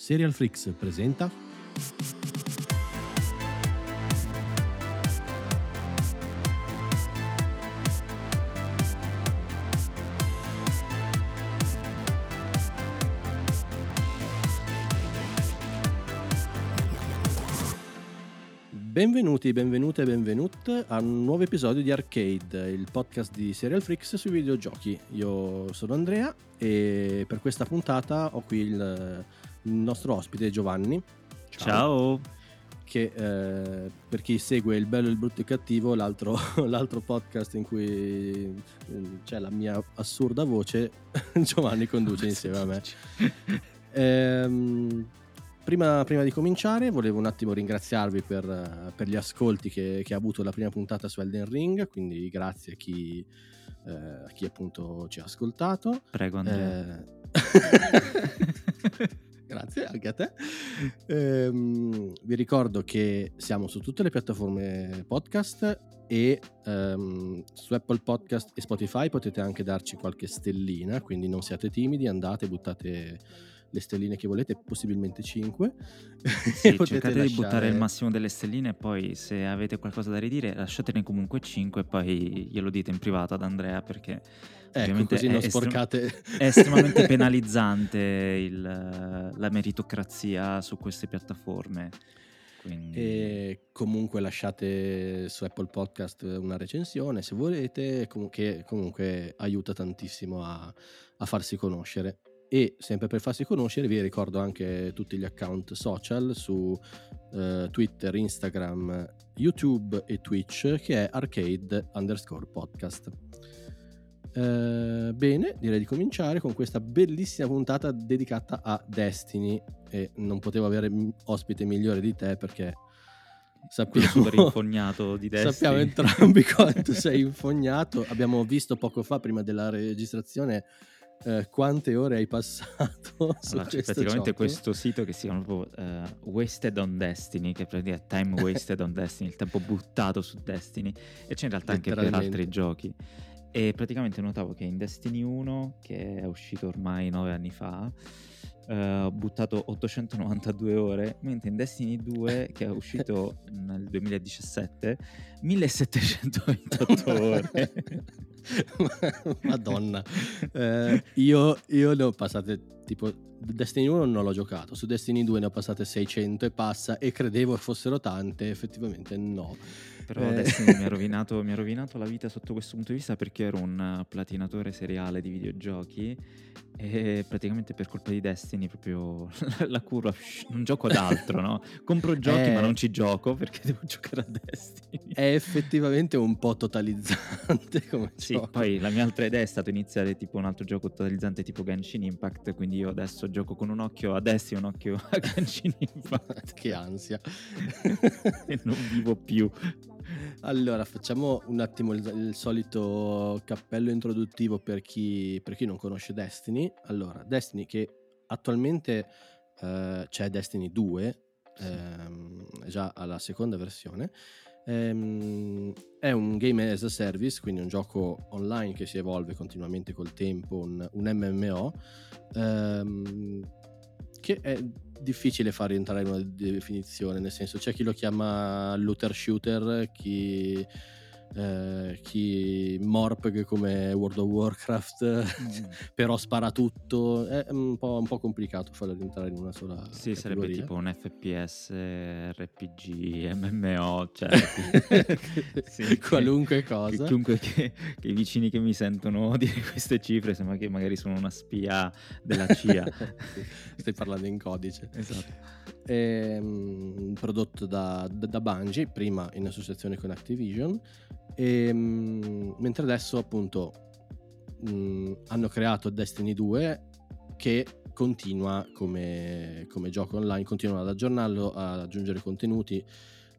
Serial Freaks presenta Benvenuti, benvenute e benvenute a un nuovo episodio di Arcade, il podcast di Serial Freaks sui videogiochi. Io sono Andrea e per questa puntata ho qui il, il nostro ospite Giovanni. Ciao. Che eh, per chi segue il bello, il brutto e il cattivo, l'altro, l'altro podcast in cui eh, c'è la mia assurda voce, Giovanni conduce insieme a me. Ehm, prima, prima, di cominciare volevo un attimo ringraziarvi per, per gli ascolti che, che, ha avuto la prima puntata su Elden Ring, quindi grazie a chi, eh, a chi appunto ci ha ascoltato. Prego Andrea. Eh... Grazie anche a te. Ehm, vi ricordo che siamo su tutte le piattaforme podcast e um, su Apple Podcast e Spotify potete anche darci qualche stellina, quindi non siate timidi, andate, buttate le stelline che volete, possibilmente 5. Sì, cercate lasciare... di buttare il massimo delle stelline e poi se avete qualcosa da ridire lasciatene comunque 5 e poi glielo dite in privato ad Andrea perché ecco, così non sporcate. Estrem- è estremamente penalizzante il, la meritocrazia su queste piattaforme. Quindi... E comunque lasciate su Apple Podcast una recensione se volete, che comunque aiuta tantissimo a, a farsi conoscere e sempre per farsi conoscere vi ricordo anche tutti gli account social su eh, Twitter, Instagram, YouTube e Twitch che è arcade underscore podcast. Eh, bene, direi di cominciare con questa bellissima puntata dedicata a Destiny e non potevo avere ospite migliore di te perché sappiamo super infognato di Destiny. Sappiamo entrambi quanto sei infognato. Abbiamo visto poco fa prima della registrazione eh, quante ore hai passato allora, c'è praticamente questo sito che si chiama proprio uh, Wasted on Destiny che praticamente è Time Wasted on Destiny il tempo buttato su Destiny e c'è in realtà anche per altri giochi. E praticamente notavo che in Destiny 1 che è uscito ormai 9 anni fa Uh, ho buttato 892 ore, mentre in Destiny 2, che è uscito nel 2017, 1728 ore. Madonna, eh, io, io ne ho passate tipo Destiny 1 non l'ho giocato, su Destiny 2 ne ho passate 600 e passa e credevo fossero tante, effettivamente no. Però eh. Destiny mi ha, rovinato, mi ha rovinato la vita sotto questo punto di vista perché ero un platinatore seriale di videogiochi e praticamente per colpa di Destiny proprio la curva, non gioco ad altro, no? Compro giochi è... ma non ci gioco perché devo giocare a Destiny. È effettivamente un po' totalizzante come Sì, gioco. poi la mia altra idea è stata iniziare tipo un altro gioco totalizzante tipo Genshin Impact, quindi io adesso gioco con un occhio a Destiny e un occhio a Genshin Impact. che ansia. e non vivo più. Allora, facciamo un attimo il, il solito cappello introduttivo per chi, per chi, non conosce Destiny. Allora, Destiny che attualmente eh, c'è Destiny 2, ehm, già alla seconda versione. Ehm, è un game as a service, quindi un gioco online che si evolve continuamente col tempo, un, un MMO. Ehm, che è difficile far rientrare in una definizione, nel senso c'è chi lo chiama looter shooter, chi eh, chi Morpg come World of Warcraft, mm. però spara tutto. È un po', un po', complicato farlo rientrare in una sola. Sì, categoria. sarebbe tipo un FPS, RPG, MMO, cioè sì, qualunque cosa. chiunque che, che, i vicini che mi sentono dire queste cifre sembra che magari sono una spia della CIA. Stai parlando in codice. Esatto. È, um, prodotto da, da, da Bungie, prima in associazione con Activision e, um, mentre adesso appunto um, hanno creato Destiny 2 che continua come, come, gioco online, continuano ad aggiornarlo, ad aggiungere contenuti.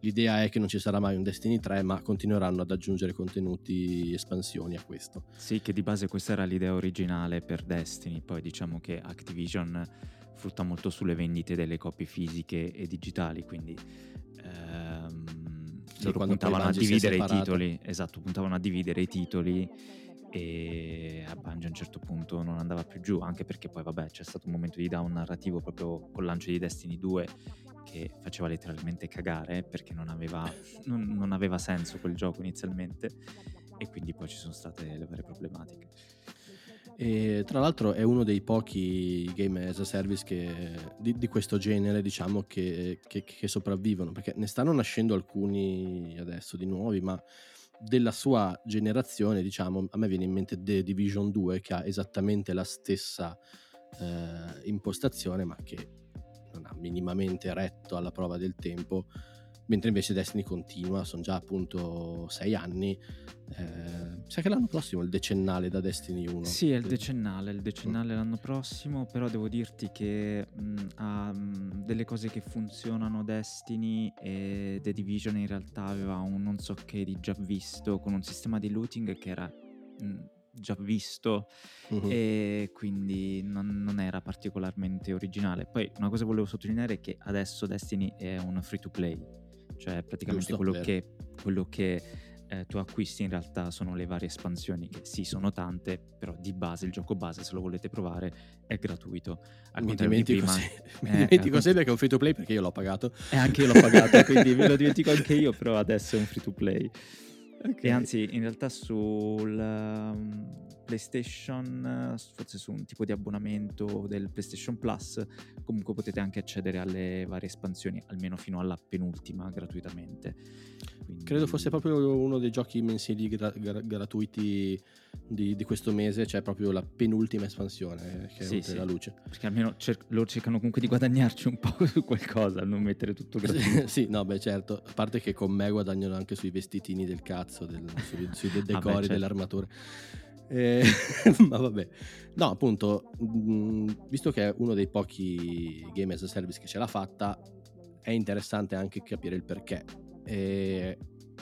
L'idea è che non ci sarà mai un Destiny 3, ma continueranno ad aggiungere contenuti, espansioni a questo. Sì, che di base questa era l'idea originale per Destiny, poi diciamo che Activision frutta molto sulle vendite delle copie fisiche e digitali, quindi ehm, loro puntavano a dividere i titoli, esatto, puntavano a dividere i titoli e a Bungie a un certo punto non andava più giù, anche perché poi vabbè c'è stato un momento di down narrativo proprio col lancio di Destiny 2 che faceva letteralmente cagare perché non aveva, non, non aveva senso quel gioco inizialmente e quindi poi ci sono state le varie problematiche. E tra l'altro è uno dei pochi game as a service che, di, di, questo genere, diciamo, che, che, che, sopravvivono, perché ne stanno nascendo alcuni adesso di nuovi, ma della sua generazione, diciamo, a me viene in mente The Division 2 che ha esattamente la stessa eh, impostazione, ma che non ha minimamente retto alla prova del tempo mentre invece Destiny continua, sono già appunto sei anni. Eh, sa che l'anno prossimo è il decennale da Destiny 1. Sì, è il decennale, il decennale mm. l'anno prossimo, però devo dirti che mh, ha mh, delle cose che funzionano Destiny e The Division in realtà aveva un non so che di già visto con un sistema di looting che era mh, già visto uh-huh. e quindi non, non, era particolarmente originale. Poi una cosa che volevo sottolineare è che adesso Destiny è un free to play cioè praticamente Giusto, quello, che, quello che eh, tu acquisti in realtà sono le varie espansioni che sì sono tante però di base il gioco base se lo volete provare è gratuito. Al mi dimentico, prima, se... mi eh, dimentico eh, sempre che è un free to play perché io l'ho pagato. E anche io l'ho pagato quindi me lo dimentico anche io però adesso è un free to play. Okay. E anzi, in realtà sul um, PlayStation, forse su un tipo di abbonamento del PlayStation Plus, comunque potete anche accedere alle varie espansioni, almeno fino alla penultima gratuitamente. Quindi... Credo fosse proprio uno dei giochi mensili gra- gra- gratuiti di, di, questo mese, cioè proprio la penultima espansione che sì, è sì. la luce. Perché almeno cer- loro cercano comunque di guadagnarci un po' su qualcosa, non mettere tutto gratuito. sì, no, beh certo, a parte che con me guadagnano anche sui vestitini del cazzo, del, sui, sui decori, ah, beh, certo. dell'armatura. Eh, ma vabbè, no, appunto, mh, visto che è uno dei pochi game as a service che ce l'ha fatta, è interessante anche capire il perché. E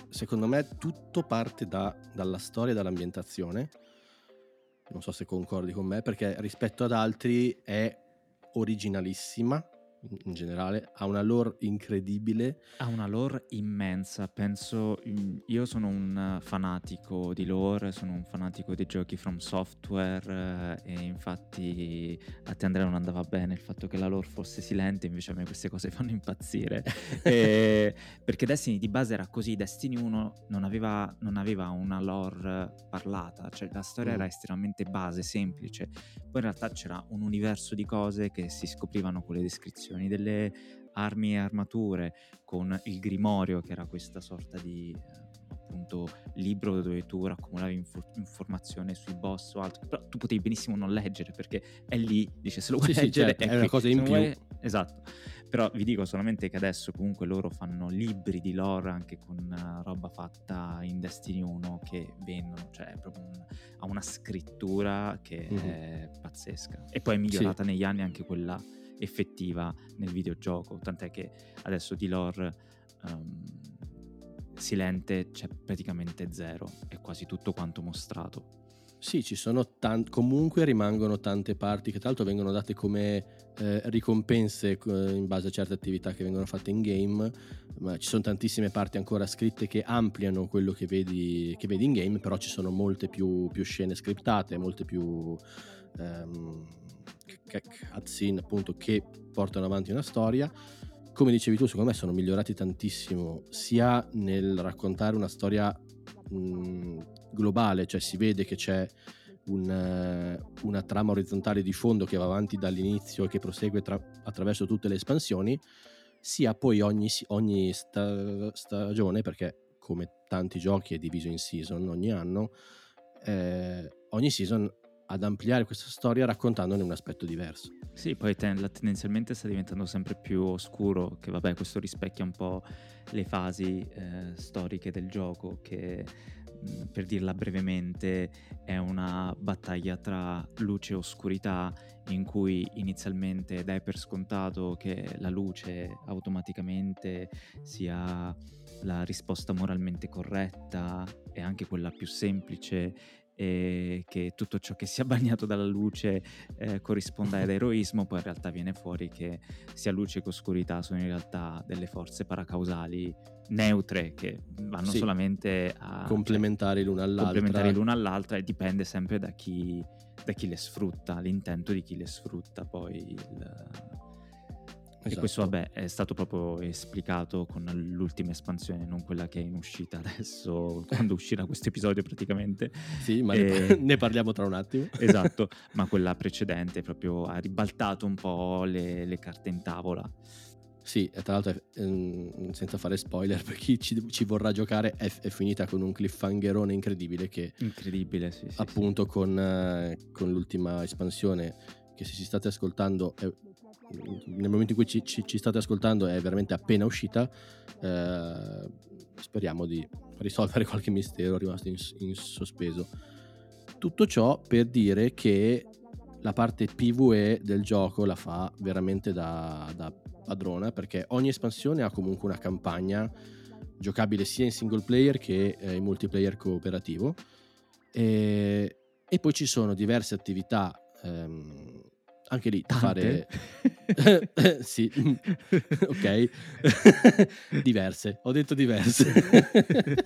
secondo me tutto parte da, dalla storia e dall'ambientazione. Non so se concordi con me, perché rispetto ad altri è originalissima in generale, ha una lore incredibile. Ha una lore immensa, penso, io sono un fanatico di lore, sono un fanatico dei giochi from software eh, e infatti a te Andrea non andava bene il fatto che la lore fosse silente, invece a me queste cose fanno impazzire. e, perché Destiny di base era così, Destiny 1 non aveva, non aveva una lore parlata, cioè la storia mm. era estremamente base, semplice, poi in realtà c'era un universo di cose che si scoprivano con le descrizioni descrizioni delle armi e armature, con il grimorio che era questa sorta di eh, appunto libro dove tu raccomulavi inf- informazione sui boss o altro, però tu potevi benissimo non leggere perché è lì, dice se lo vuoi sì, leggere sì, certo, è, è una cosa in più. Vuoi... Esatto. Però vi dico solamente che adesso comunque loro fanno libri di lore anche con uh, roba fatta in Destiny 1 che vendono, cioè proprio un, ha una scrittura che mm-hmm. è pazzesca. E poi è migliorata sì. negli anni anche quella effettiva nel videogioco, tant'è che adesso di lore um, silente c'è praticamente zero, è quasi tutto quanto mostrato. Sì, ci sono tan- comunque rimangono tante parti che tra l'altro vengono date come eh, ricompense eh, in base a certe attività che vengono fatte in game, ma ci sono tantissime parti ancora scritte che ampliano quello che vedi, che vedi in game, però ci sono molte più, più scene scriptate, molte più... Ehm, cutscene appunto che portano avanti una storia. Come dicevi tu, secondo me sono migliorati tantissimo sia nel raccontare una storia mh, globale, cioè si vede che c'è un, una trama orizzontale di fondo che va avanti dall'inizio e che prosegue tra, attraverso tutte le espansioni, sia poi ogni, ogni sta, stagione, perché come tanti giochi è diviso in season ogni anno, eh, ogni season ad ampliare questa storia raccontandone un aspetto diverso. Sì, poi ten- tendenzialmente sta diventando sempre più oscuro, che vabbè questo rispecchia un po' le fasi eh, storiche del gioco, che mh, per dirla brevemente è una battaglia tra luce e oscurità in cui inizialmente dai per scontato che la luce automaticamente sia la risposta moralmente corretta e anche quella più semplice e che tutto ciò che sia bagnato dalla luce eh, corrisponda ad eroismo, poi in realtà viene fuori che sia luce che oscurità sono in realtà delle forze paracausali neutre che vanno sì, solamente a complementari cioè, l'una all'altra. Complementari l'una all'altra e dipende sempre da chi, da chi le sfrutta, l'intento di chi le sfrutta poi il, Esatto. E questo, vabbè, è stato proprio esplicato con l'ultima espansione, non quella che è in uscita adesso, quando uscirà questo episodio praticamente. Sì, ma e... ne parliamo tra un attimo. Esatto, ma quella precedente proprio ha ribaltato un po' le, le carte in tavola. Sì, e tra l'altro, ehm, senza fare spoiler, per chi ci, ci vorrà giocare, è, è, finita con un cliffhangerone incredibile che... Incredibile, sì. sì appunto sì. Con, eh, con, l'ultima espansione che se ci state ascoltando è nel momento in cui ci, ci, ci, state ascoltando è veramente appena uscita. Eh, speriamo di risolvere qualche mistero rimasto in, in, sospeso. Tutto ciò per dire che la parte PvE del gioco la fa veramente da, da padrona perché ogni espansione ha comunque una campagna giocabile sia in single player che eh, in multiplayer cooperativo e, e, poi ci sono diverse attività ehm, anche lì Tante? fare sì. Ok. Diverse ho detto diverse.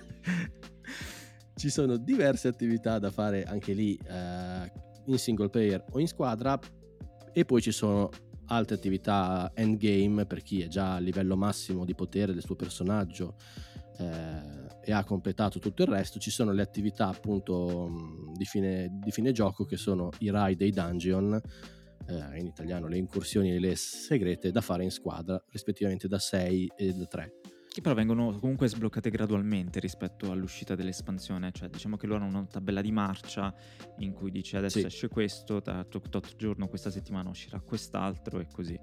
Ci sono diverse attività da fare anche lì eh, in single player o in squadra e poi ci sono altre attività endgame per chi è già a livello massimo di potere del suo personaggio eh, e ha completato tutto il resto. Ci sono le attività appunto di fine, di fine gioco che sono i raid e i dungeon eh, in italiano le incursioni e le segrete da fare in squadra, rispettivamente da 6 e da 3. Che però vengono comunque sbloccate gradualmente rispetto all'uscita dell'espansione, cioè diciamo che loro hanno una tabella di marcia in cui dice adesso sì. esce questo, da tot, tot giorno questa settimana uscirà quest'altro e così.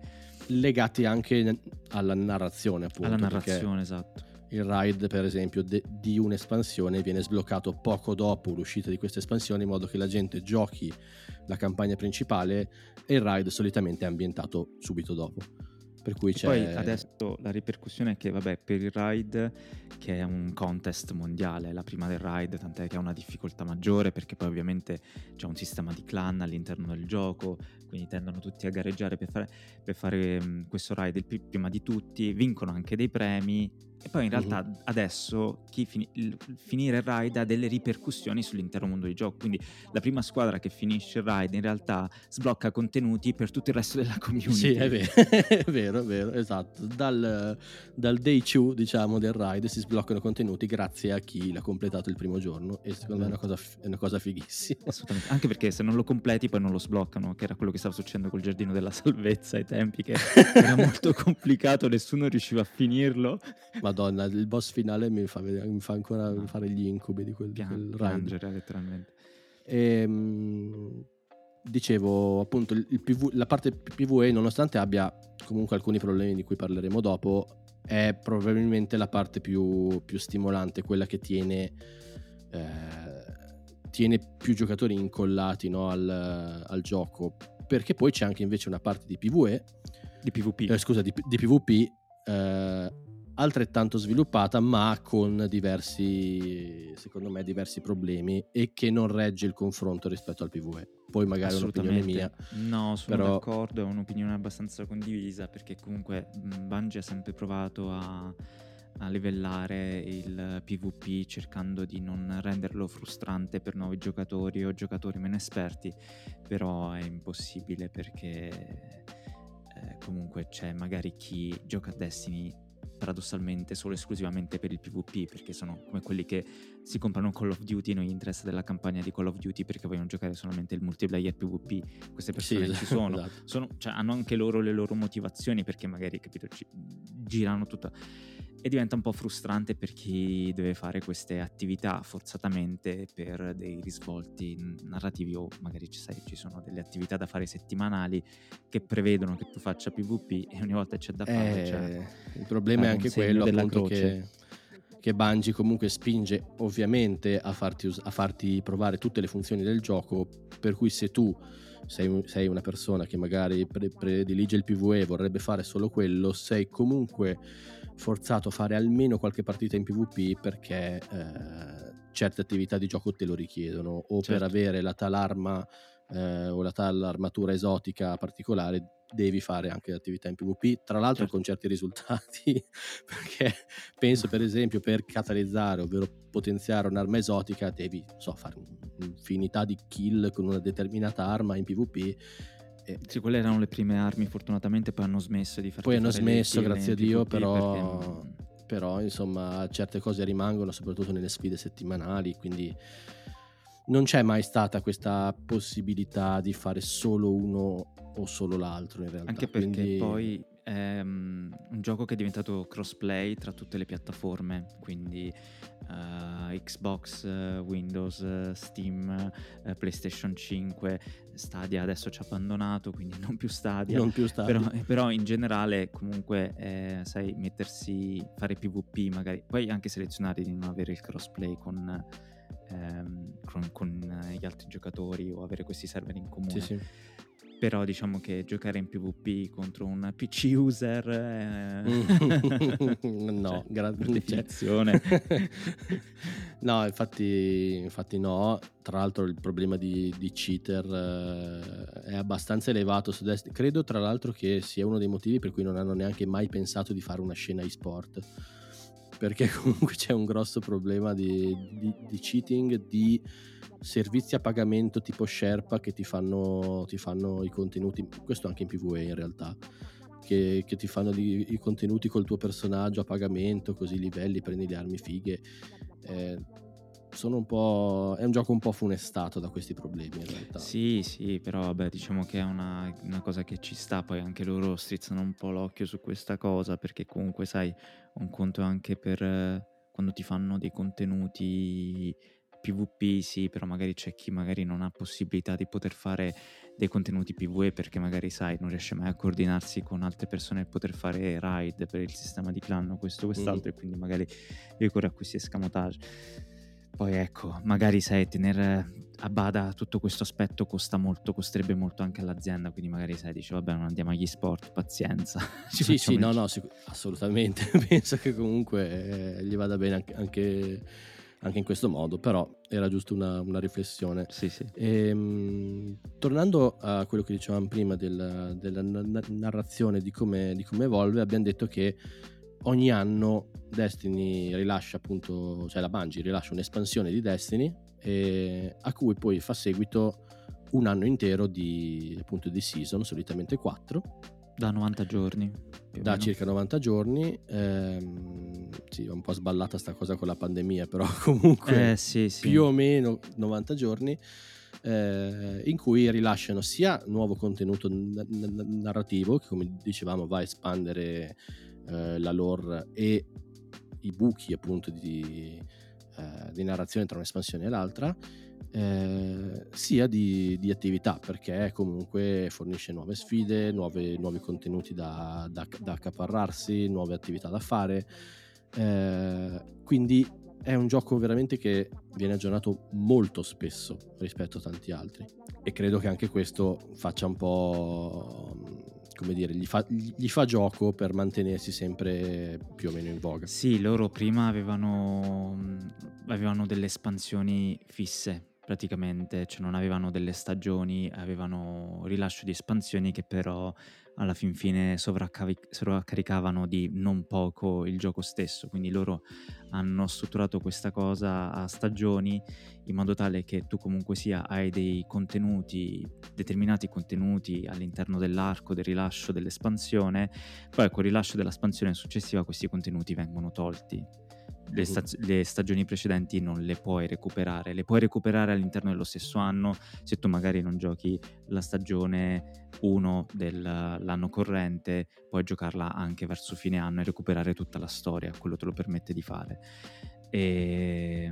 Legati anche alla narrazione appunto. Alla narrazione, esatto il ride per esempio de- di un'espansione viene sbloccato poco dopo l'uscita di questa espansione in modo che la gente giochi la campagna principale e il ride solitamente è ambientato subito dopo. Per cui c'è... Poi adesso la ripercussione è che, vabbè, per il ride, che è un contest mondiale, la prima del ride, tant'è che ha una difficoltà maggiore perché poi ovviamente c'è un sistema di clan all'interno del gioco, quindi tendono tutti a gareggiare per fare, per fare um, questo ride il prima di tutti, vincono anche dei premi e poi in realtà uh-huh. adesso fini- il, finire il ride ha delle ripercussioni sull'intero mondo di gioco. Quindi la prima squadra che finisce il ride in realtà sblocca contenuti per tutto il resto della community. Sì, è vero, è vero, è vero esatto. Dal, dal day 2, diciamo, del ride si sbloccano contenuti grazie a chi l'ha completato il primo giorno. E secondo me è una cosa, è una cosa fighissima. Assolutamente. Anche perché se non lo completi poi non lo sbloccano, che era quello che stava succedendo col giardino della salvezza ai tempi, che era molto complicato, nessuno riusciva a finirlo. Ma Madonna, il boss finale mi fa, vedere, mi fa ancora no. fare gli incubi di quel, Pian- piangere letteralmente. E, ehm, dicevo appunto PV, la parte PvE nonostante abbia comunque alcuni problemi di cui parleremo dopo è probabilmente la parte più, più stimolante quella che tiene eh, tiene più giocatori incollati no, al, al, gioco. Perché poi c'è anche invece una parte di PvE di PvP eh, scusa di, di PvP eh, altrettanto sviluppata ma con diversi secondo me diversi problemi e che non regge il confronto rispetto al PvE poi magari è un'opinione mia no sono però... d'accordo è un'opinione abbastanza condivisa perché comunque Bungie ha sempre provato a, a livellare il PvP cercando di non renderlo frustrante per nuovi giocatori o giocatori meno esperti però è impossibile perché eh, comunque c'è magari chi gioca a Destiny paradossalmente solo esclusivamente per il PvP, perché sono come quelli che si comprano Call of Duty e non gli interessa della campagna di Call of Duty perché vogliono giocare solamente il multiplayer PvP. Queste persone sì, ci sono, esatto. sono cioè, hanno anche loro le loro motivazioni perché magari, capito, ci, girano tutta e diventa un po' frustrante per chi deve fare queste attività forzatamente per dei risvolti narrativi o magari ci, sai, ci sono delle attività da fare settimanali che prevedono che tu faccia PvP e ogni volta c'è da fare. Eh, cioè, il problema è anche quello appunto che, che Bungie comunque spinge ovviamente a farti, a farti provare tutte le funzioni del gioco per cui se tu sei, sei, una persona che magari pre- predilige il PvE e vorrebbe fare solo quello, sei comunque forzato a fare almeno qualche partita in PvP perché eh, certe attività di gioco te lo richiedono, o Certo. per avere la tal arma eh, o la tal armatura esotica particolare devi fare anche attività in PvP, tra l'altro Certo. con certi risultati, perché penso per esempio per catalizzare, ovvero potenziare un'arma esotica, devi so, fare un'infinità di kill con una determinata arma in PvP. E... Sì, quelle erano le prime armi, fortunatamente poi hanno smesso di fare Poi hanno smesso, grazie a Dio, però... Perché... Però insomma certe cose rimangono soprattutto nelle sfide settimanali, quindi non c'è mai stata questa possibilità di fare solo uno o solo l'altro in realtà. Anche perché quindi... poi um, un gioco che è diventato crossplay tra tutte le piattaforme, quindi uh, Xbox, uh, Windows, uh, Steam, PlayStation 5, Stadia adesso ci ha abbandonato, quindi non più Stadia. Non più Stadia. Però, però in generale comunque eh, sai mettersi, fare PvP magari, poi anche selezionare di non avere il crossplay con... Ehm, con, con, gli altri giocatori o avere questi server in comune. Sì, sì. Però diciamo che giocare in PvP contro un PC user è... no, cioè, grazie. Definizione. no, infatti, infatti no. Tra l'altro il problema di, di cheater eh, è abbastanza elevato su Destiny. Credo tra l'altro che sia uno dei motivi per cui non hanno neanche mai pensato di fare una scena e-sport perché comunque c'è un grosso problema di, di, di, cheating, di servizi a pagamento tipo Sherpa che ti fanno, ti fanno i contenuti, questo anche in PvE in realtà, che, che ti fanno di, i contenuti col tuo personaggio a pagamento, così livelli, prendi le armi fighe. Eh, sono un po'. È un gioco un po' funestato da questi problemi in realtà. Sì, sì, però vabbè, diciamo che è una, una, cosa che ci sta. Poi anche loro strizzano un po' l'occhio su questa cosa, perché comunque, sai, un conto anche per eh, quando ti fanno dei contenuti PvP, sì, però magari c'è chi magari non ha possibilità di poter fare dei contenuti PvE perché magari, sai, non riesce mai a coordinarsi con altre persone per poter fare raid per il sistema di clan questo o quest'altro, mm. e quindi magari ricorre a questi escamotage. Poi ecco, magari sai, tenere a bada tutto questo aspetto costa molto, costerebbe molto anche all'azienda, quindi magari sai, dice vabbè non andiamo agli sport, pazienza. Ci sì, sì, no, no, sic- assolutamente, penso che comunque eh, gli vada bene anche, anche, in questo modo, però era giusto una, una riflessione. Sì, sì. E, ehm, mh, tornando a quello che dicevamo prima del, della narrazione di come, di come evolve, abbiamo detto che ogni anno Destiny rilascia appunto, cioè la Bungie rilascia un'espansione di Destiny e, a cui poi fa seguito un anno intero di, appunto, di season, solitamente 4. Da 90 giorni. Da circa 90 giorni. Ehm, sì, è un po' sballata sta cosa con la pandemia, però comunque eh, sì, sì. più o meno 90 giorni. Eh, in cui rilasciano sia nuovo contenuto narrativo, che come dicevamo va a espandere eh, la lore e i buchi appunto di, eh, di narrazione tra un'espansione e l'altra, eh, sia di, di, attività perché comunque fornisce nuove sfide, nuove, nuovi contenuti da, da, da, accaparrarsi, nuove attività da fare. Eh, quindi è un gioco veramente che viene aggiornato molto spesso rispetto a tanti altri e credo che anche questo faccia un po' come dire, gli fa, gli fa, gioco per mantenersi sempre più o meno in voga. Sì, loro prima avevano, avevano delle espansioni fisse praticamente, cioè non avevano delle stagioni, avevano rilascio di espansioni che però alla fin fine sovraccaricavano di non poco il gioco stesso, quindi loro hanno strutturato questa cosa a stagioni in modo tale che tu comunque sia hai dei contenuti, determinati contenuti all'interno dell'arco del rilascio dell'espansione, poi col rilascio dell'espansione successiva questi contenuti vengono tolti. Le, staz- le, stagioni precedenti non le puoi recuperare, le puoi recuperare all'interno dello stesso anno se tu magari non giochi la stagione 1 dell'anno corrente, puoi giocarla anche verso fine anno e recuperare tutta la storia, quello te lo permette di fare. E,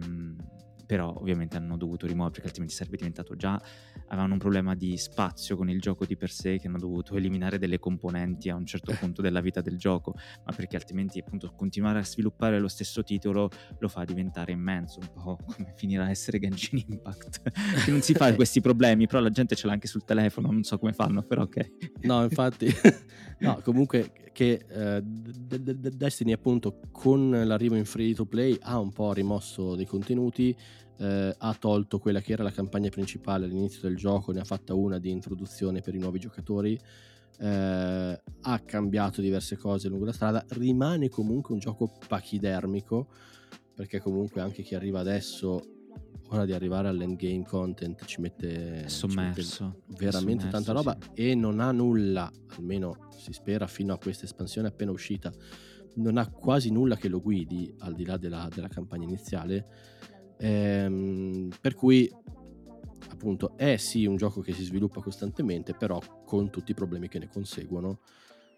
però ovviamente hanno dovuto rimuovere perché altrimenti sarebbe diventato già avevano un problema di spazio con il gioco di per sé che hanno dovuto eliminare delle componenti a un certo punto della vita del gioco. Ma perché altrimenti appunto continuare a sviluppare lo stesso titolo lo fa diventare immenso un po' come finirà a essere Genshin Impact. Che non si fa questi problemi però la gente ce l'ha anche sul telefono non so come fanno però ok. No infatti. No comunque che eh, Destiny appunto con l'arrivo in free to play ha un po' rimosso dei contenuti, eh, ha tolto quella che era la campagna principale all'inizio del gioco, ne ha fatta una di introduzione per i nuovi giocatori, eh, ha cambiato diverse cose lungo la strada, rimane comunque un gioco pachidermico, perché comunque anche chi arriva adesso ora di arrivare all'endgame content ci mette, sommerso, ci mette veramente sommerso, tanta roba sì. e non ha nulla, almeno si spera fino a questa espansione appena uscita, non ha quasi nulla che lo guidi al di là della, della campagna iniziale. Ehm, per cui appunto è sì un gioco che si sviluppa costantemente, però con tutti i problemi che ne conseguono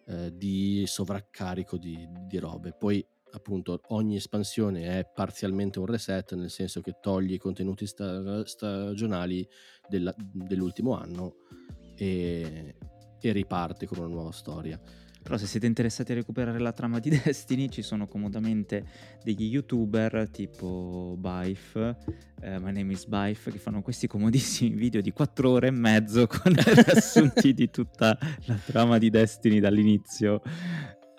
eh, di sovraccarico di, di robe. Poi appunto ogni espansione è parzialmente un reset, nel senso che togli i contenuti sta- stagionali della, dell'ultimo anno e, e riparte con una nuova storia. Però se siete interessati a recuperare la trama di Destiny ci sono comodamente degli youtuber tipo Bife, eh, My Name is Bife, che fanno questi comodissimi video di 4 ore e mezzo con riassunti di tutta la trama di Destiny dall'inizio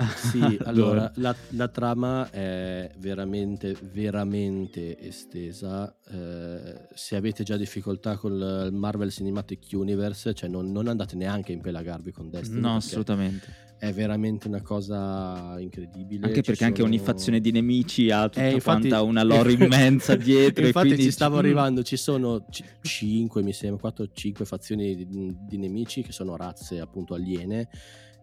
sì, allora la, la, trama è veramente, veramente estesa. Eh, se avete già difficoltà con il Marvel Cinematic Universe, cioè non, non andate neanche a impelagarvi con Destiny. No, assolutamente. È veramente una cosa incredibile. Anche perché sono... anche ogni fazione di nemici ha tutta eh, infatti... una lore immensa dietro. infatti ci stavo arrivando, ci sono c- 5, mi sembra, 4-5 fazioni di, di nemici che sono razze appunto aliene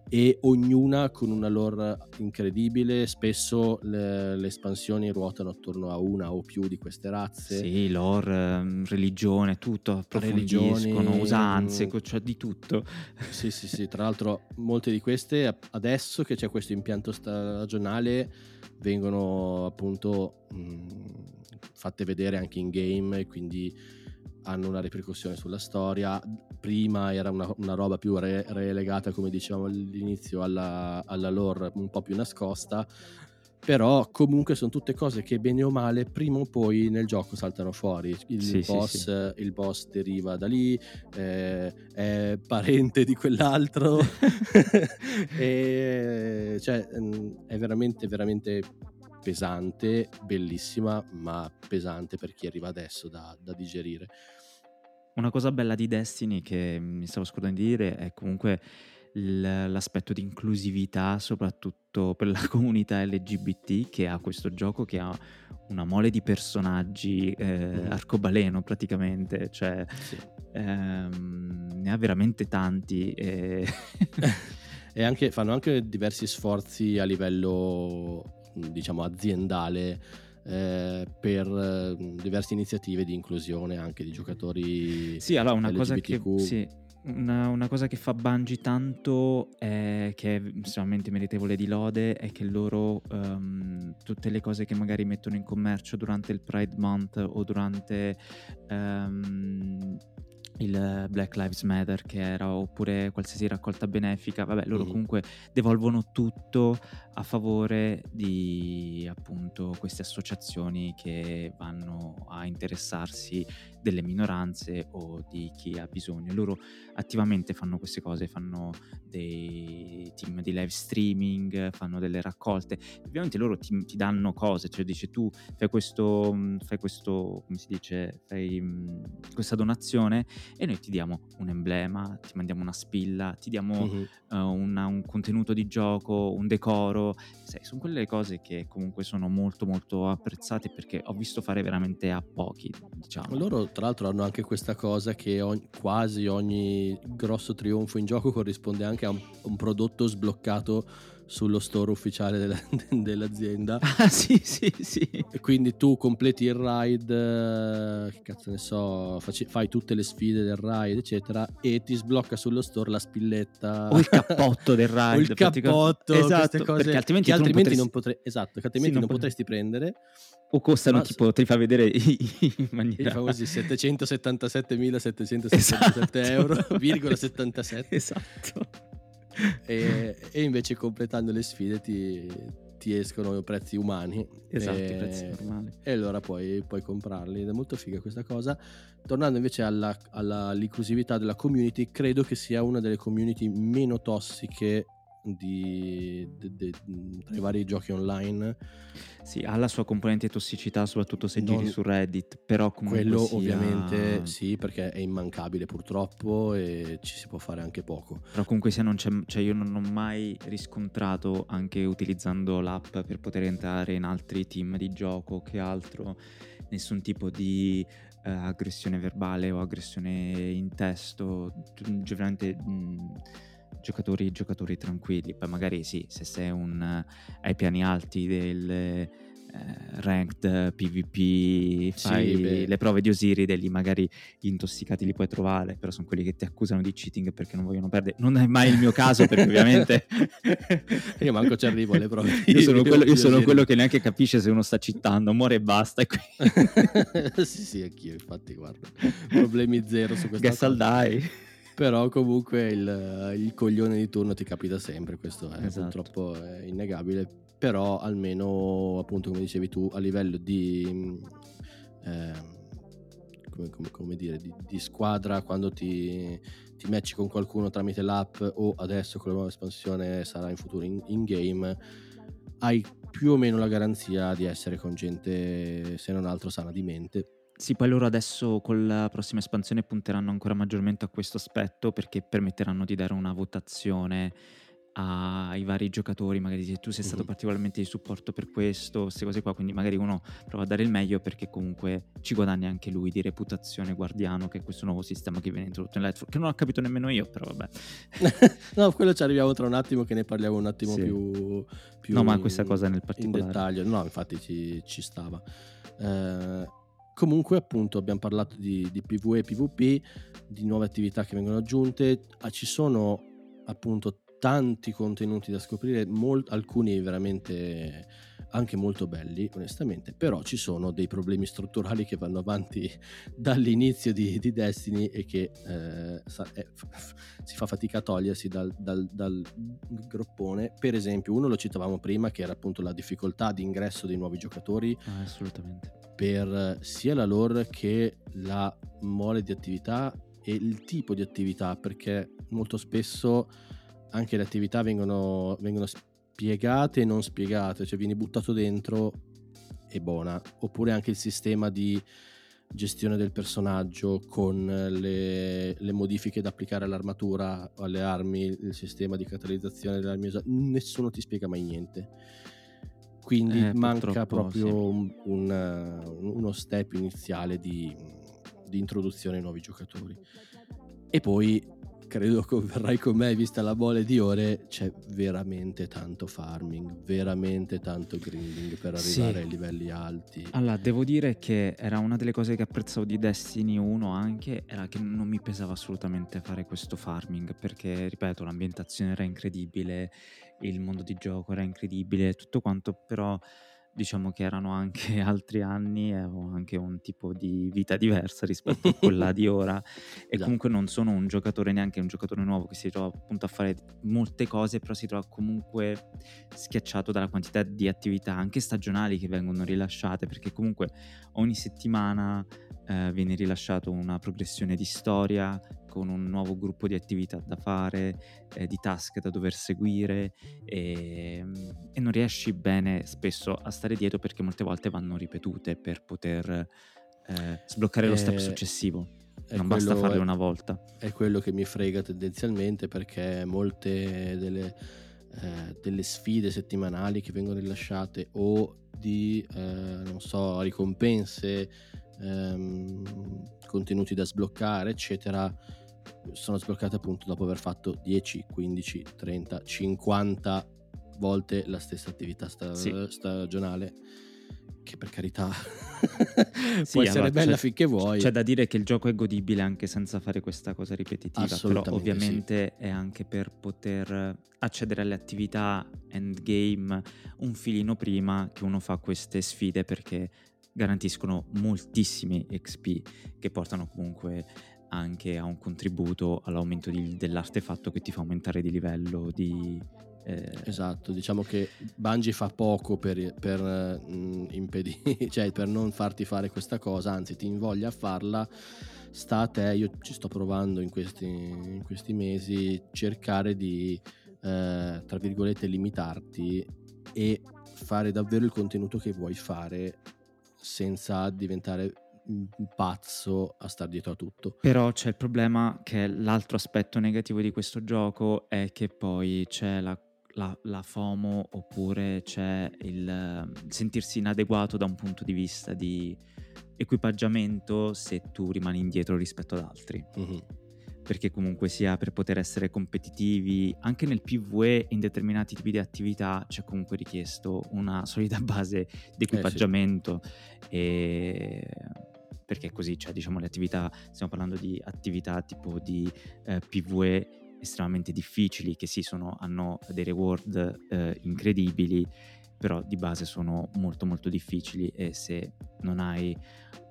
e ognuna con una lore incredibile. Spesso le, le, espansioni ruotano attorno a una o più di queste razze. Sì, lore, mm, religione, tutto, religioni, usanze, mm. cioè di tutto. Sì, sì, sì. Tra l'altro, molte di queste adesso che c'è questo impianto stagionale vengono appunto mh, mm, fatte vedere anche in game, quindi hanno una ripercussione sulla storia. Prima era una, una roba più re, relegata, come dicevamo all'inizio, alla, alla lore un po' più nascosta. Però comunque sono tutte cose che bene o male prima o poi nel gioco saltano fuori. Il, sì, boss, sì, sì. il boss, deriva da lì, eh, è parente di quell'altro. e, cioè, è veramente, veramente pesante, bellissima, ma pesante per chi arriva adesso da, da digerire. Una cosa bella di Destiny che mi stavo scordando di dire è comunque l'aspetto di inclusività, soprattutto per la comunità LGBT che ha questo gioco che ha una mole di personaggi eh, mm. arcobaleno praticamente, cioè sì. ehm, ne ha veramente tanti. E... e anche, fanno anche diversi sforzi a livello diciamo aziendale eh, per eh, diverse iniziative di inclusione anche di giocatori sì allora una LGBTQ. cosa che sì, una, una, cosa che fa Bungie tanto è che è estremamente meritevole di lode è che loro um, tutte le cose che magari mettono in commercio durante il Pride Month o durante um, il Black Lives Matter che era oppure qualsiasi raccolta benefica, vabbè loro mm. comunque devolvono tutto a favore di appunto queste associazioni che vanno a interessarsi delle minoranze o di chi ha bisogno. Loro attivamente fanno queste cose, fanno dei team di live streaming, fanno delle raccolte. Ovviamente loro ti, ti danno cose, cioè dice tu fai questo, mm, fai questo, come si dice, fai mm, questa donazione e noi ti diamo un emblema, ti mandiamo una spilla, ti diamo mm-hmm. uh, una, un contenuto di gioco, un decoro. Sai, sono quelle cose che comunque sono molto molto apprezzate perché ho visto fare veramente a pochi, diciamo. Loro tra l'altro hanno anche questa cosa che ogni, quasi ogni grosso trionfo in gioco corrisponde anche a un, un prodotto sbloccato sullo store ufficiale della, dell'azienda. Ah, sì, sì, sì. E quindi tu completi il ride, che cazzo ne so, faci, fai tutte le sfide del ride, eccetera, e ti sblocca sullo store la spilletta. O il cappotto del ride. o il cappotto, esatto, cose perché altrimenti, che altrimenti non, potresti... non, esatto, che altrimenti sì, non, non potresti prendere. O costano, Ma... tipo, te li fa vedere in maniera... I famosi 777.777 esatto. euro, virgola 77. Esatto e, e, invece completando le sfide ti, ti escono prezzi umani. Esatto, e, prezzi normali. E allora puoi, puoi, comprarli ed è molto figa questa cosa. Tornando invece alla, alla, all'inclusività della community, credo che sia una delle community meno tossiche di, di, di, tra i vari giochi online. Sì, ha la sua componente tossicità, soprattutto se non... giri su Reddit, però comunque Quello sia... ovviamente sì, perché è immancabile purtroppo e ci si può fare anche poco. Però comunque sia non c'è, cioè io non ho mai riscontrato, anche utilizzando l'app per poter entrare in altri team di gioco che altro, nessun tipo di eh, aggressione verbale o aggressione in testo, generalmente... Mh, giocatori, giocatori tranquilli. Poi magari sì, se sei un, ai piani alti del eh, ranked PvP, fai sì, le prove di Osiride, lì magari gli intossicati li puoi trovare, però sono quelli che ti accusano di cheating perché non vogliono perdere. Non è mai il mio caso perché ovviamente... io manco ci arrivo alle prove. io sono, quello, io sono quello, che neanche capisce se uno sta citando, muore e basta. E qui... sì, sì, anch'io infatti, guarda, problemi zero su questa Guess cosa. Però comunque il, il, coglione di turno ti capita sempre, questo è esatto. purtroppo è innegabile, però almeno appunto come dicevi tu a livello di, eh, come, come, come dire, di, di, squadra quando ti, ti matchi con qualcuno tramite l'app o adesso con la nuova espansione sarà in futuro in, in game, hai più o meno la garanzia di essere con gente se non altro sana di mente sì, poi loro adesso con la prossima espansione punteranno ancora maggiormente a questo aspetto perché permetteranno di dare una votazione ai vari giocatori, magari se tu sei stato mm-hmm. particolarmente di supporto per questo, queste cose qua, quindi magari uno prova a dare il meglio perché comunque ci guadagna anche lui di reputazione guardiano, che è questo nuovo sistema che viene introdotto in Lightfall, che non ho capito nemmeno io, però vabbè. no, quello ci arriviamo tra un attimo che ne parliamo un attimo sì. più, più, No, ma questa cosa nel particolare. In dettaglio, no, infatti ci, ci stava. Eh, Comunque, appunto, abbiamo parlato di, di PvE PvP, di nuove attività che vengono aggiunte. Ah, ci sono appunto tanti contenuti da scoprire, molt- alcuni veramente anche molto belli, onestamente, però ci sono dei problemi strutturali che vanno avanti dall'inizio di, di Destiny e che eh, sa- f- si fa fatica a togliersi dal, dal, dal, groppone. Per esempio, uno lo citavamo prima, che era appunto la difficoltà di ingresso dei nuovi giocatori. Ah, assolutamente per sia la lore che la mole di attività e il tipo di attività, perché molto spesso anche le attività vengono, vengono spiegate e non spiegate, cioè vieni buttato dentro e buona, oppure anche il sistema di gestione del personaggio con le, le, modifiche da applicare all'armatura, alle armi, il sistema di catalizzazione delle armi, nessuno ti spiega mai niente quindi eh, manca proprio sì. un, un, uno step iniziale di, di, introduzione ai nuovi giocatori. E poi credo che verrai con me, vista la mole di ore, c'è veramente tanto farming, veramente tanto grinding per arrivare sì. ai livelli alti. Allora, devo dire che era una delle cose che apprezzavo di Destiny 1 anche, era che non mi pesava assolutamente fare questo farming, perché, ripeto, l'ambientazione era incredibile il mondo di gioco era incredibile, tutto quanto, però diciamo che erano anche altri anni e avevo anche un tipo di vita diversa rispetto a quella di ora. E comunque non sono un giocatore neanche un giocatore nuovo che si trova appunto a fare molte cose però si trova comunque schiacciato dalla quantità di attività anche stagionali che vengono rilasciate perché comunque ogni settimana eh, viene rilasciato una progressione di storia con un nuovo gruppo di attività da fare, eh, di task da dover seguire e, ehm, e, non riesci bene spesso a stare dietro perché molte volte vanno ripetute per poter eh, sbloccare lo step eh, successivo. Non basta farle una volta. È quello che mi frega tendenzialmente perché molte delle, eh, delle sfide settimanali che vengono rilasciate o di, eh, non so, ricompense ehm, contenuti da sbloccare, eccetera, sono sbloccate appunto dopo aver fatto 10, 15, 30, 50 volte la stessa attività sta- sì. stagionale che per carità sì, può essere allora, bella c'è, finché vuoi. C'è da dire che il gioco è godibile anche senza fare questa cosa ripetitiva, però ovviamente sì. è anche per poter accedere alle attività endgame un filino prima che uno fa queste sfide perché garantiscono moltissimi XP che portano comunque anche a un contributo all'aumento di, dell'artefatto che ti fa aumentare di livello di, eh... Esatto, diciamo che Bungie fa poco per, per mh, mm, impedire, cioè per non farti fare questa cosa, anzi ti invoglia a farla, sta a te, io ci sto provando in questi, in questi mesi, cercare di eh, tra virgolette, limitarti e fare davvero il contenuto che vuoi fare senza diventare pazzo a stare dietro a tutto. Però c'è il problema che l'altro aspetto negativo di questo gioco è che poi c'è la, la, la FOMO oppure c'è il sentirsi inadeguato da un punto di vista di equipaggiamento se tu rimani indietro rispetto ad altri. Mm-hmm perché comunque sia per poter essere competitivi anche nel PvE in determinati tipi di attività c'è comunque richiesto una solida base di equipaggiamento eh sì. perché così cioè diciamo le attività stiamo parlando di attività tipo di eh, PvE estremamente difficili che sì sono, hanno dei reward eh, incredibili però di base sono molto molto difficili e se non hai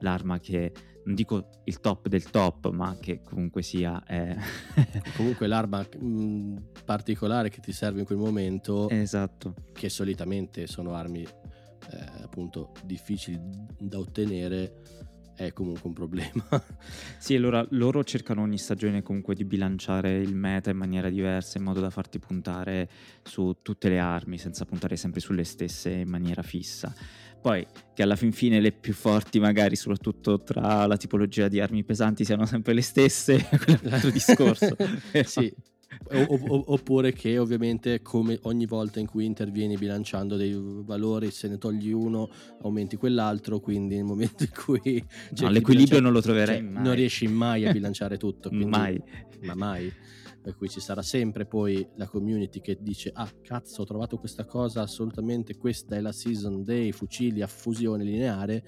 l'arma che non dico il top del top, ma che comunque sia... Eh... comunque l'arma mh, mm, particolare che ti serve in quel momento, esatto. che solitamente sono armi eh, appunto difficili da ottenere, è comunque un problema. sì, allora loro cercano ogni stagione comunque di bilanciare il meta in maniera diversa, in modo da farti puntare su tutte le armi, senza puntare sempre sulle stesse in maniera fissa. Poi che alla fin fine le più forti, magari soprattutto tra la tipologia di armi pesanti, siano sempre le stesse, quello è un altro discorso. sì. O, oppure che ovviamente come ogni volta in cui intervieni bilanciando dei valori se ne togli uno aumenti quell'altro quindi nel momento in cui no, l'equilibrio non lo troverai cioè, mai non riesci mai a bilanciare tutto quindi, mai ma mai per cui ci sarà sempre poi la community che dice ah cazzo ho trovato questa cosa assolutamente questa è la season dei fucili a fusione lineare.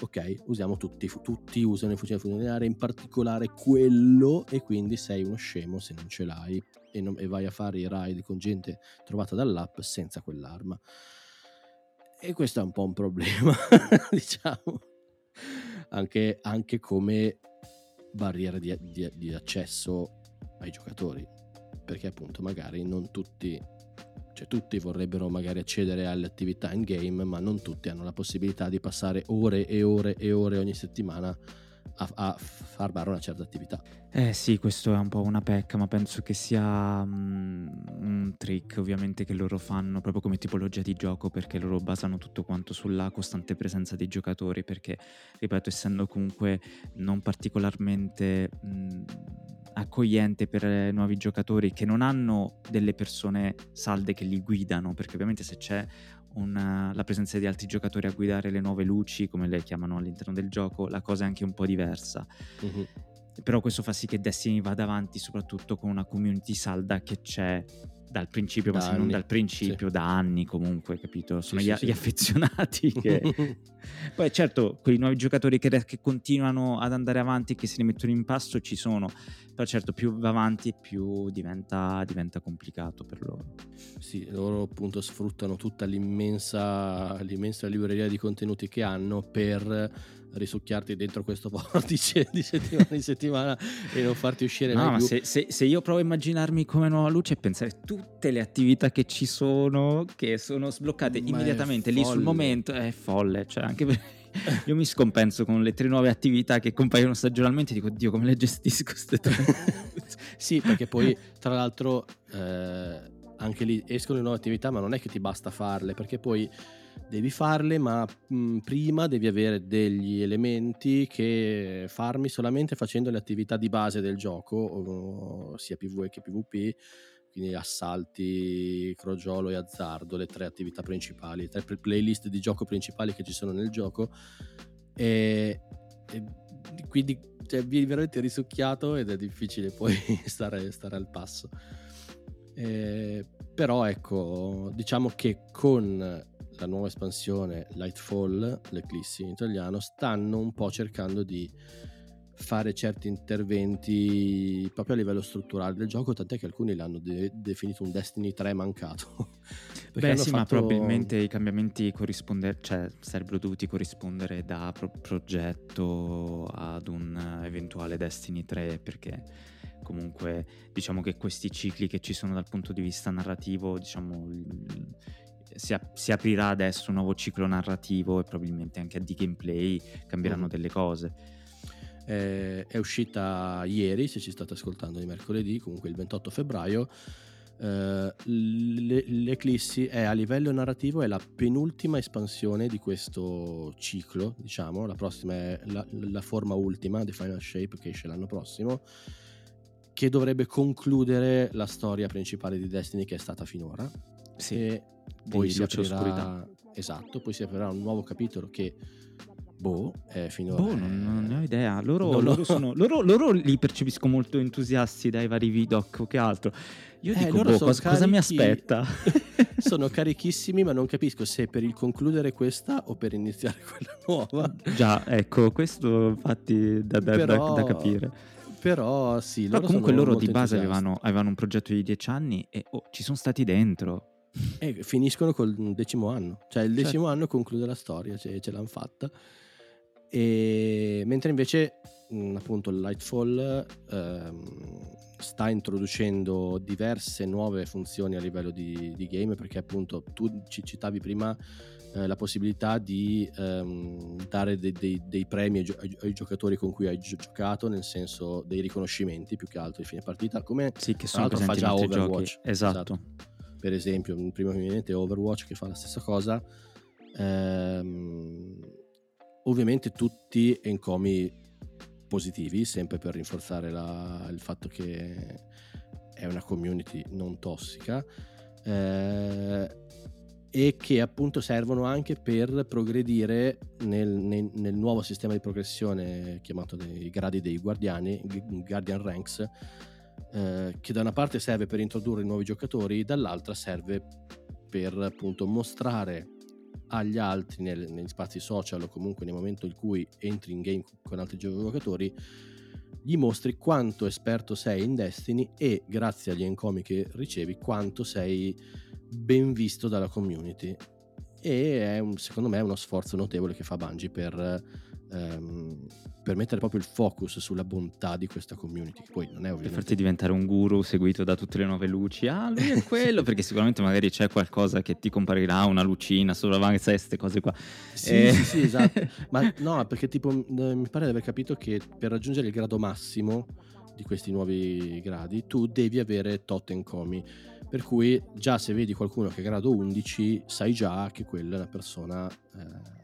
Ok usiamo tutti tutti usano il fucile a fusione lineare in particolare quello e quindi sei uno scemo se non ce l'hai e, non, e vai a fare i raid con gente trovata dall'app senza quell'arma. E questo è un po' un problema diciamo. Anche, anche come barriera di, di, di accesso ai giocatori, perché appunto magari non tutti, cioè tutti vorrebbero magari accedere alle attività in game, ma non tutti hanno la possibilità di passare ore e ore e ore ogni settimana a, a farbare una certa attività. Eh sì, questo è un po' una pecca, ma penso che sia um, un trick ovviamente che loro fanno proprio come tipologia di gioco perché loro basano tutto quanto sulla costante presenza dei giocatori perché, ripeto, essendo comunque non particolarmente... Mh, accogliente per nuovi giocatori che non hanno delle persone salde che li guidano, perché ovviamente se c'è una, la presenza di altri giocatori a guidare le nuove luci, come le chiamano all'interno del gioco, la cosa è anche un po' diversa. Uh-huh. Però questo fa sì che Destiny vada avanti soprattutto con una community salda che c'è dal principio, da ma se non dal principio, sì. da anni comunque, capito? Sono sì, gli, sì, gli affezionati che... Poi certo, quei nuovi giocatori che, che, continuano ad andare avanti, che se li mettono in passo ci sono, però certo più va avanti più diventa, diventa complicato per loro. Sì, loro appunto sfruttano tutta l'immensa, l'immensa libreria di contenuti che hanno per risucchiarti dentro questo vortice di settimana in settimana e non farti uscire no, più. Se, se, se, io provo a immaginarmi come nuova luce e pensare tutte le attività che ci sono, che sono sbloccate Ma immediatamente lì sul momento, è folle. Cioè, anche per... io mi scompenso con le tre nuove attività che compaiono stagionalmente dico, Dio, come le gestisco queste tre? sì, perché poi, tra l'altro, eh, anche lì escono le nuove attività, ma non è che ti basta farle, perché poi devi farle, ma mh, prima devi avere degli elementi che farmi solamente facendo le attività di base del gioco, sia PvE che PvP, quindi assalti, crogiolo e azzardo, le tre attività principali, le tre playlist di gioco principali che ci sono nel gioco. E, e quindi cioè, vieni veramente risucchiato ed è difficile poi stare, stare al passo. Eh, però ecco, diciamo che con la nuova espansione Lightfall, l'Eclissi in italiano, stanno un po' cercando di fare certi interventi proprio a livello strutturale del gioco, tant'è che alcuni l'hanno de- definito un Destiny 3 mancato. Beh sì, fatto... ma probabilmente i cambiamenti corrisponde- cioè, sarebbero dovuti corrispondere da pro- progetto ad un eventuale Destiny 3 perché comunque diciamo che questi cicli che ci sono dal punto di vista narrativo, diciamo si, ap- si, aprirà adesso un nuovo ciclo narrativo e probabilmente anche di gameplay cambieranno mm. delle cose. Eh, è uscita ieri, se ci state ascoltando di mercoledì, comunque il 28 febbraio, Uh, l'Eclissi è a livello narrativo è la penultima espansione di questo ciclo, diciamo, la prossima è la, la forma ultima, The Final Shape, che esce l'anno prossimo, che dovrebbe concludere la storia principale di Destiny che è stata finora. Sì, e poi si aprirà, esatto, poi si aprirà un nuovo capitolo che Boh, eh, finora. Boh, non, non, ne ho idea. Loro, no, loro, sono, loro, loro, li percepisco molto entusiasti dai vari vidoc o che altro. Io eh, dico, boh, cosa, carichi... cosa, mi aspetta? sono carichissimi, ma non capisco se per il concludere questa o per iniziare quella nuova. Già, ecco, questo infatti da, da, Però... da, da capire. Però sì, loro Però comunque loro di base avevano, avevano, un progetto di dieci anni e oh, ci sono stati dentro. E finiscono col decimo anno, cioè il decimo certo. anno conclude la storia, cioè, ce l'hanno fatta. E, mentre invece appunto Lightfall ehm, sta introducendo diverse nuove funzioni a livello di, di game perché appunto tu ci citavi prima eh, la possibilità di ehm, dare dei, dei, dei premi ai, gio- ai, giocatori con cui hai giocato nel senso dei riconoscimenti più che altro di fine partita come sì, che sono fa già Overwatch esatto. esatto. Per esempio il primo che mi viene Overwatch che fa la stessa cosa. Ehm, Ovviamente tutti encomi positivi, sempre per rinforzare la, il fatto che è una community non tossica eh, e che appunto servono anche per progredire nel, nel, nel, nuovo sistema di progressione chiamato dei gradi dei guardiani, Guardian Ranks, eh, che da una parte serve per introdurre nuovi giocatori, dall'altra serve per appunto mostrare agli altri nel, negli spazi social o comunque nel momento in cui entri in game con altri giocatori gli mostri quanto esperto sei in Destiny e grazie agli encomi che ricevi quanto sei ben visto dalla community. E è un, secondo me è uno sforzo notevole che fa Bungie per ehm, per mettere proprio il focus sulla bontà di questa community, che poi non è ovviamente... Per farti diventare un guru seguito da tutte le nuove luci, ah lui è quello, perché sicuramente magari c'è qualcosa che ti comparirà, una lucina, sopravanza, queste cose qua. Sì, eh... sì, sì, esatto. Ma no, perché tipo mi pare di aver capito che per raggiungere il grado massimo di questi nuovi gradi tu devi avere totem comi per cui già se vedi qualcuno che è grado 11 sai già che quella è una persona eh,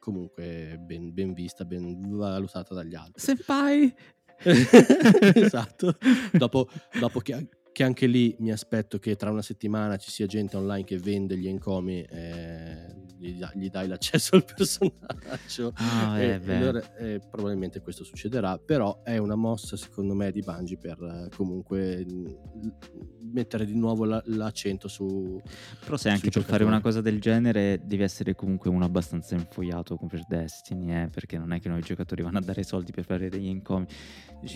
comunque ben, ben vista, ben valutata dagli altri. Senpai! esatto. dopo, dopo che, che, anche lì mi aspetto che tra una settimana ci sia gente online che vende gli encomi e gli, gli dai l'accesso al personaggio. Ah, e, eh, allora, eh, probabilmente questo succederà, però è una mossa secondo me di Bungie per eh, comunque mettere di nuovo la, l'accento su però se anche per fare una cosa del genere devi essere comunque uno abbastanza infogliato come per Destiny eh? perché non è che noi giocatori vanno a dare soldi per fare degli encomi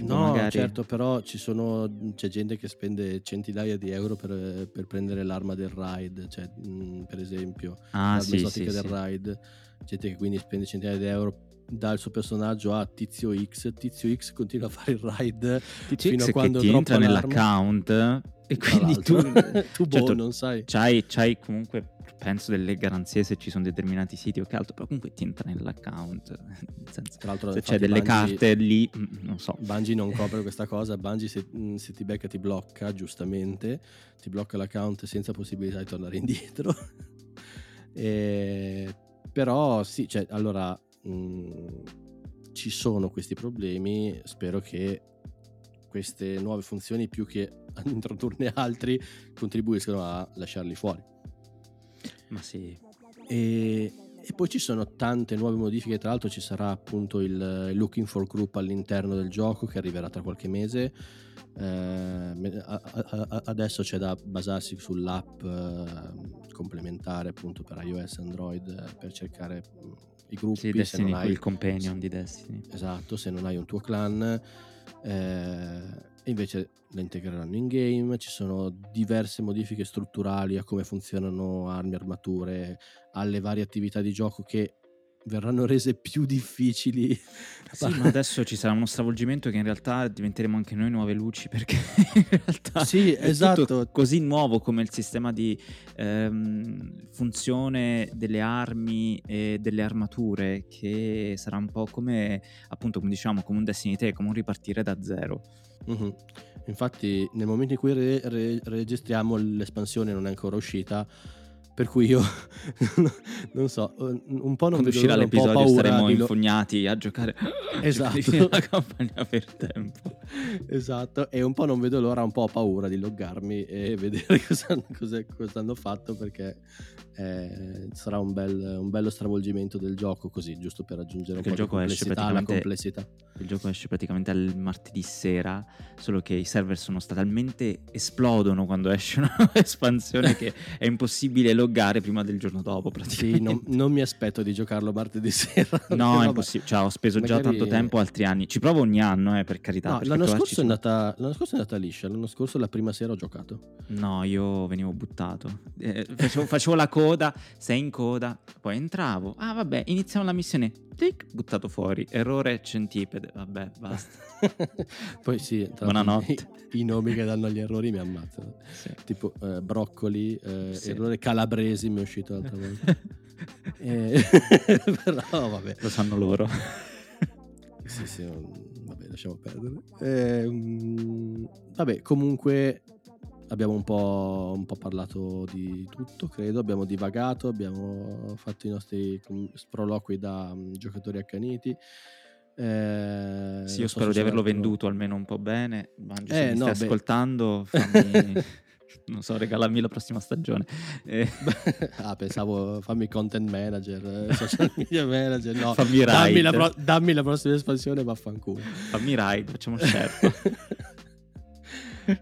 no magari... certo però ci sono c'è gente che spende centinaia di euro per, per prendere l'arma del raid cioè mh, mm, per esempio ah, sì, esotica sì, del sì. raid gente che quindi spende centinaia di euro dà il suo personaggio a Tizio X, Tizio X continua a fare il raid Tizio fino X a quando ti entra nell'account e quindi tu, tu boh, certo, non sai. C'hai, c'hai, comunque, penso, delle garanzie se ci sono determinati siti o che altro, però comunque ti entra nell'account. Senso, Tra l'altro, se c'è delle Bungie, carte lì, mm, non so. Bungie non copre questa cosa, Bungie se, mm, se, ti becca ti blocca, giustamente, ti blocca l'account senza possibilità di tornare indietro. E, però sì, cioè, allora... Mh, mm, ci sono questi problemi, spero che queste nuove funzioni più che ad introdurne altri contribuiscono a lasciarli fuori. Ma sì. E, e, poi ci sono tante nuove modifiche, tra l'altro ci sarà appunto il Looking for Group all'interno del gioco che arriverà tra qualche mese. Eh, adesso c'è da basarsi sull'app eh, complementare appunto per iOS e Android per cercare i gruppi. Sì, Destiny, hai, il companion di Destiny. Esatto, se non hai un tuo clan eh, invece le integreranno in game. Ci sono diverse modifiche strutturali a come funzionano armi, armature, alle varie attività di gioco che verranno rese più difficili. Sì, ma adesso ci sarà uno stravolgimento che in realtà diventeremo anche noi nuove luci perché in realtà sì, è esatto. così nuovo come il sistema di ehm, funzione delle armi e delle armature che sarà un po' come appunto come diciamo come un Destiny 3, come un ripartire da zero. Mm-hmm. Infatti, nel momento in cui re- re- registriamo, l'espansione non è ancora uscita. Per cui io non so, un po' non Quando uscirà l'episodio saremo infognati a giocare esatto. la campagna per tempo. Esatto, e un po' non vedo l'ora, un po' ho paura di loggarmi e vedere cosa, cosa, cosa hanno fatto perché eh, sarà un, bel, un, bello stravolgimento del gioco così, giusto per aggiungere perché un po' di complessità alla complessità. Il gioco esce praticamente al martedì sera, solo che i server sono talmente esplodono quando esce una espansione che è impossibile loggare prima del giorno dopo. Sì, non, non, mi aspetto di giocarlo martedì sera. No, è impossibile. Cioè, ho speso Magari... già tanto tempo altri anni. Ci provo ogni anno, eh, per carità. No, l'anno, scorso è andata, l'anno scorso è andata liscia. L'anno scorso la prima sera ho giocato. No, io venivo buttato. Eh, facevo, facevo la coda, sei in coda, poi entravo. Ah, vabbè, iniziamo la missione. Tic, buttato fuori. Errore centipede. Vabbè, basta. poi sì, buonanotte. I, I, nomi che danno gli errori mi ammazzano. Sì. Tipo eh, broccoli, eh, sì. errore calabresi mi è uscito l'altra volta. eh, però vabbè. Lo sanno loro. sì, sì, vabbè, lasciamo perdere. Eh, vabbè, comunque abbiamo un po', un po', parlato di tutto, credo, abbiamo divagato, abbiamo fatto i nostri sproloqui da um, giocatori accaniti. Eh, sì, io spero di averlo altro... venduto almeno un po' bene. Mangi, eh, se mi no, stai beh... ascoltando, fammi, non so, regalarmi la prossima stagione. Eh. ah, pensavo fammi content manager, eh, social media manager. No, fammi dammi la, pro- dammi la prossima espansione, vaffanculo. Fammi ride, facciamo share.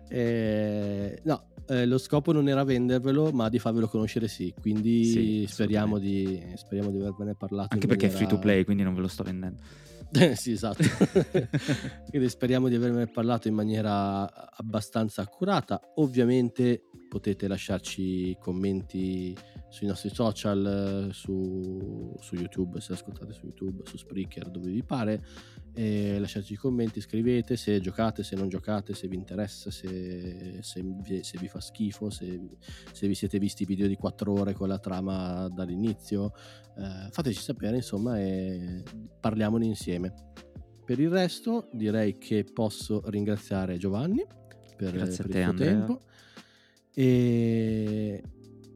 eh, no, eh, lo scopo non era vendervelo, ma di farvelo conoscere sì. Quindi sì, speriamo, di, speriamo di avervene parlato. Anche perché maniera... è free to play, quindi non ve lo sto vendendo. sì, esatto. quindi speriamo di averne parlato in maniera abbastanza accurata. Ovviamente potete lasciarci commenti sui nostri social, su, su, YouTube, se ascoltate su YouTube, su Spreaker, dove vi pare. E lasciateci commenti, scrivete se giocate, se non giocate, se vi interessa, se, se, vi, se vi, fa schifo, se, se, vi siete visti video di 4 ore con la trama dall'inizio. Eh, fateci sapere, insomma, e parliamone insieme. Per il resto direi che posso ringraziare Giovanni per, Grazie per il suo tempo e,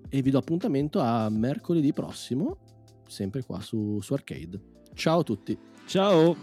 e vi do appuntamento a mercoledì prossimo, sempre qua su, su Arcade. Ciao a tutti. Ciao.